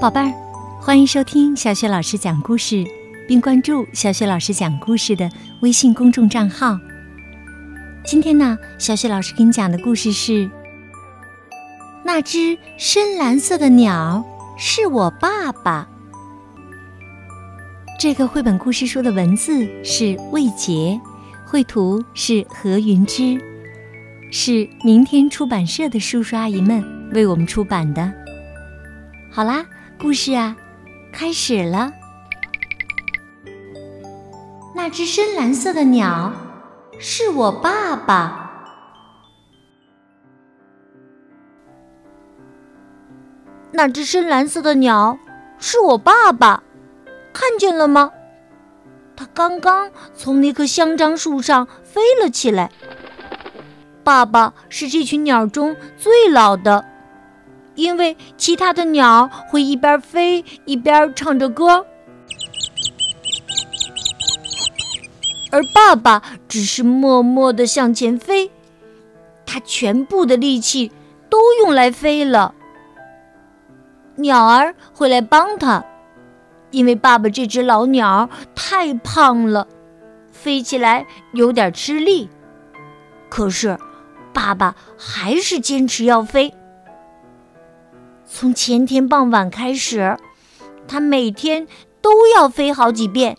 宝贝儿，欢迎收听小雪老师讲故事，并关注小雪老师讲故事的微信公众账号。今天呢，小雪老师给你讲的故事是《那只深蓝色的鸟是我爸爸》。这个绘本故事书的文字是魏杰，绘图是何云之，是明天出版社的叔叔阿姨们为我们出版的。好啦，故事啊，开始了。那只深蓝色的鸟是我爸爸。那只深蓝色的鸟是我爸爸，看见了吗？它刚刚从那棵香樟树上飞了起来。爸爸是这群鸟中最老的。因为其他的鸟会一边飞一边唱着歌，而爸爸只是默默的向前飞，他全部的力气都用来飞了。鸟儿会来帮他，因为爸爸这只老鸟太胖了，飞起来有点吃力。可是，爸爸还是坚持要飞。从前天傍晚开始，他每天都要飞好几遍。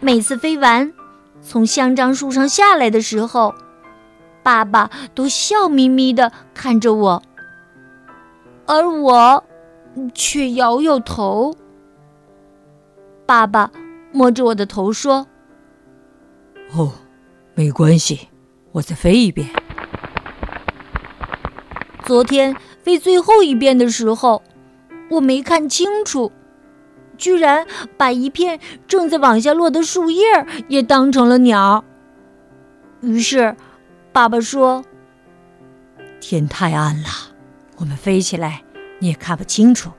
每次飞完，从香樟树上下来的时候，爸爸都笑眯眯的看着我，而我却摇摇头。爸爸摸着我的头说：“哦，没关系，我再飞一遍。”昨天飞最后一遍的时候，我没看清楚，居然把一片正在往下落的树叶也当成了鸟。于是，爸爸说：“天太暗了，我们飞起来你也看不清楚，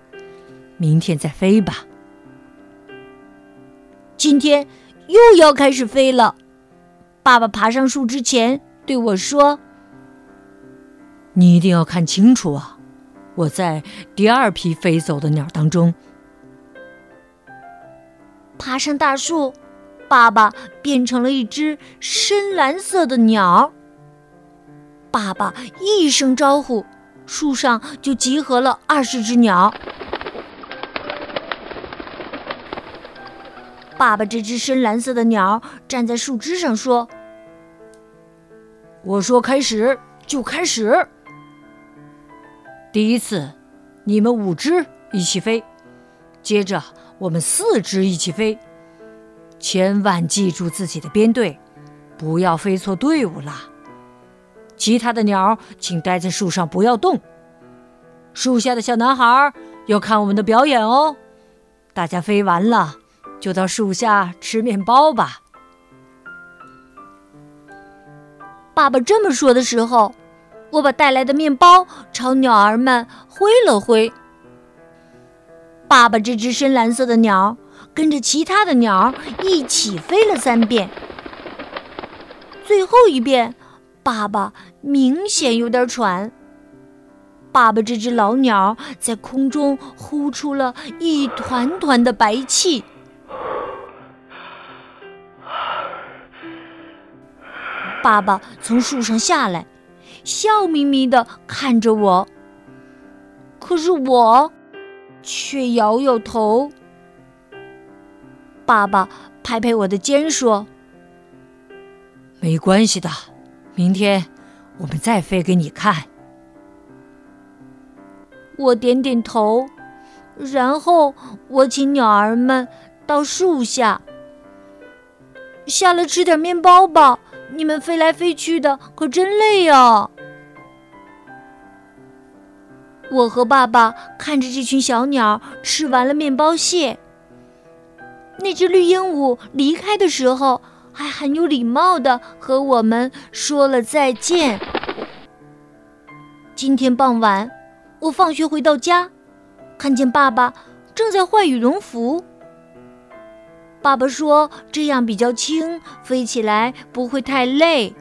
明天再飞吧。”今天又要开始飞了。爸爸爬上树之前对我说。你一定要看清楚啊！我在第二批飞走的鸟当中，爬上大树，爸爸变成了一只深蓝色的鸟。爸爸一声招呼，树上就集合了二十只鸟。爸爸这只深蓝色的鸟站在树枝上说：“我说开始就开始。”第一次，你们五只一起飞，接着我们四只一起飞。千万记住自己的编队，不要飞错队伍啦。其他的鸟请待在树上，不要动。树下的小男孩要看我们的表演哦。大家飞完了，就到树下吃面包吧。爸爸这么说的时候。我把带来的面包朝鸟儿们挥了挥。爸爸这只深蓝色的鸟跟着其他的鸟一起飞了三遍。最后一遍，爸爸明显有点喘。爸爸这只老鸟在空中呼出了一团团的白气。爸爸从树上下来。笑眯眯的看着我，可是我却摇摇头。爸爸拍拍我的肩说：“没关系的，明天我们再飞给你看。”我点点头，然后我请鸟儿们到树下，下来吃点面包吧。你们飞来飞去的，可真累呀！我和爸爸看着这群小鸟吃完了面包屑。那只绿鹦鹉离开的时候，还很有礼貌的和我们说了再见。今天傍晚，我放学回到家，看见爸爸正在换羽绒服。爸爸说：“这样比较轻，飞起来不会太累。”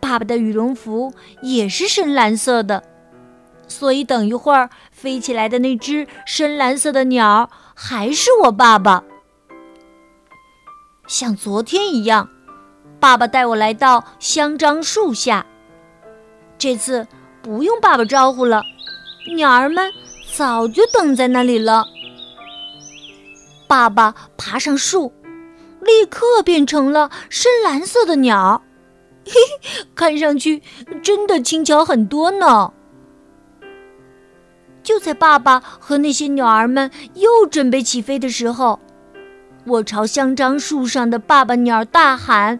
爸爸的羽绒服也是深蓝色的，所以等一会儿飞起来的那只深蓝色的鸟还是我爸爸。像昨天一样，爸爸带我来到香樟树下。这次不用爸爸招呼了，鸟儿们早就等在那里了。爸爸爬上树，立刻变成了深蓝色的鸟，嘿嘿，看上去真的轻巧很多呢。就在爸爸和那些鸟儿们又准备起飞的时候，我朝香樟树上的爸爸鸟大喊：“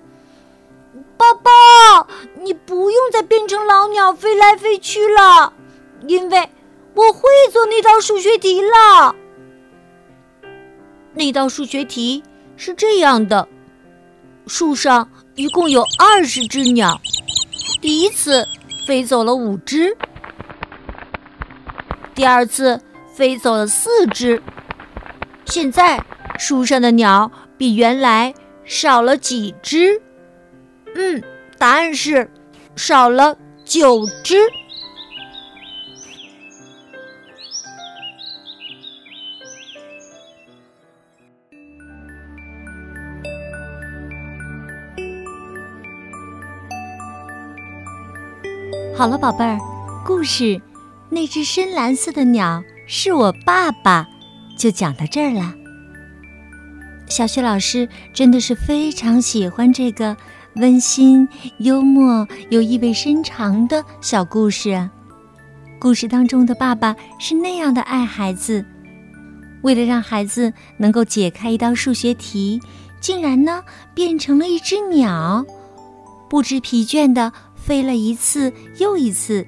爸爸，你不用再变成老鸟飞来飞去了，因为我会做那道数学题了。”那道数学题是这样的：树上一共有二十只鸟，第一次飞走了五只，第二次飞走了四只。现在树上的鸟比原来少了几只？嗯，答案是少了九只。好了，宝贝儿，故事那只深蓝色的鸟是我爸爸，就讲到这儿了。小雪老师真的是非常喜欢这个温馨、幽默又意味深长的小故事。故事当中的爸爸是那样的爱孩子，为了让孩子能够解开一道数学题，竟然呢变成了一只鸟，不知疲倦的。飞了一次又一次，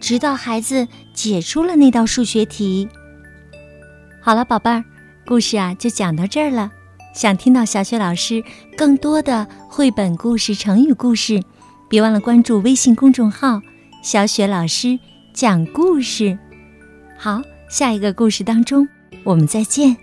直到孩子解出了那道数学题。好了，宝贝儿，故事啊就讲到这儿了。想听到小雪老师更多的绘本故事、成语故事，别忘了关注微信公众号“小雪老师讲故事”。好，下一个故事当中我们再见。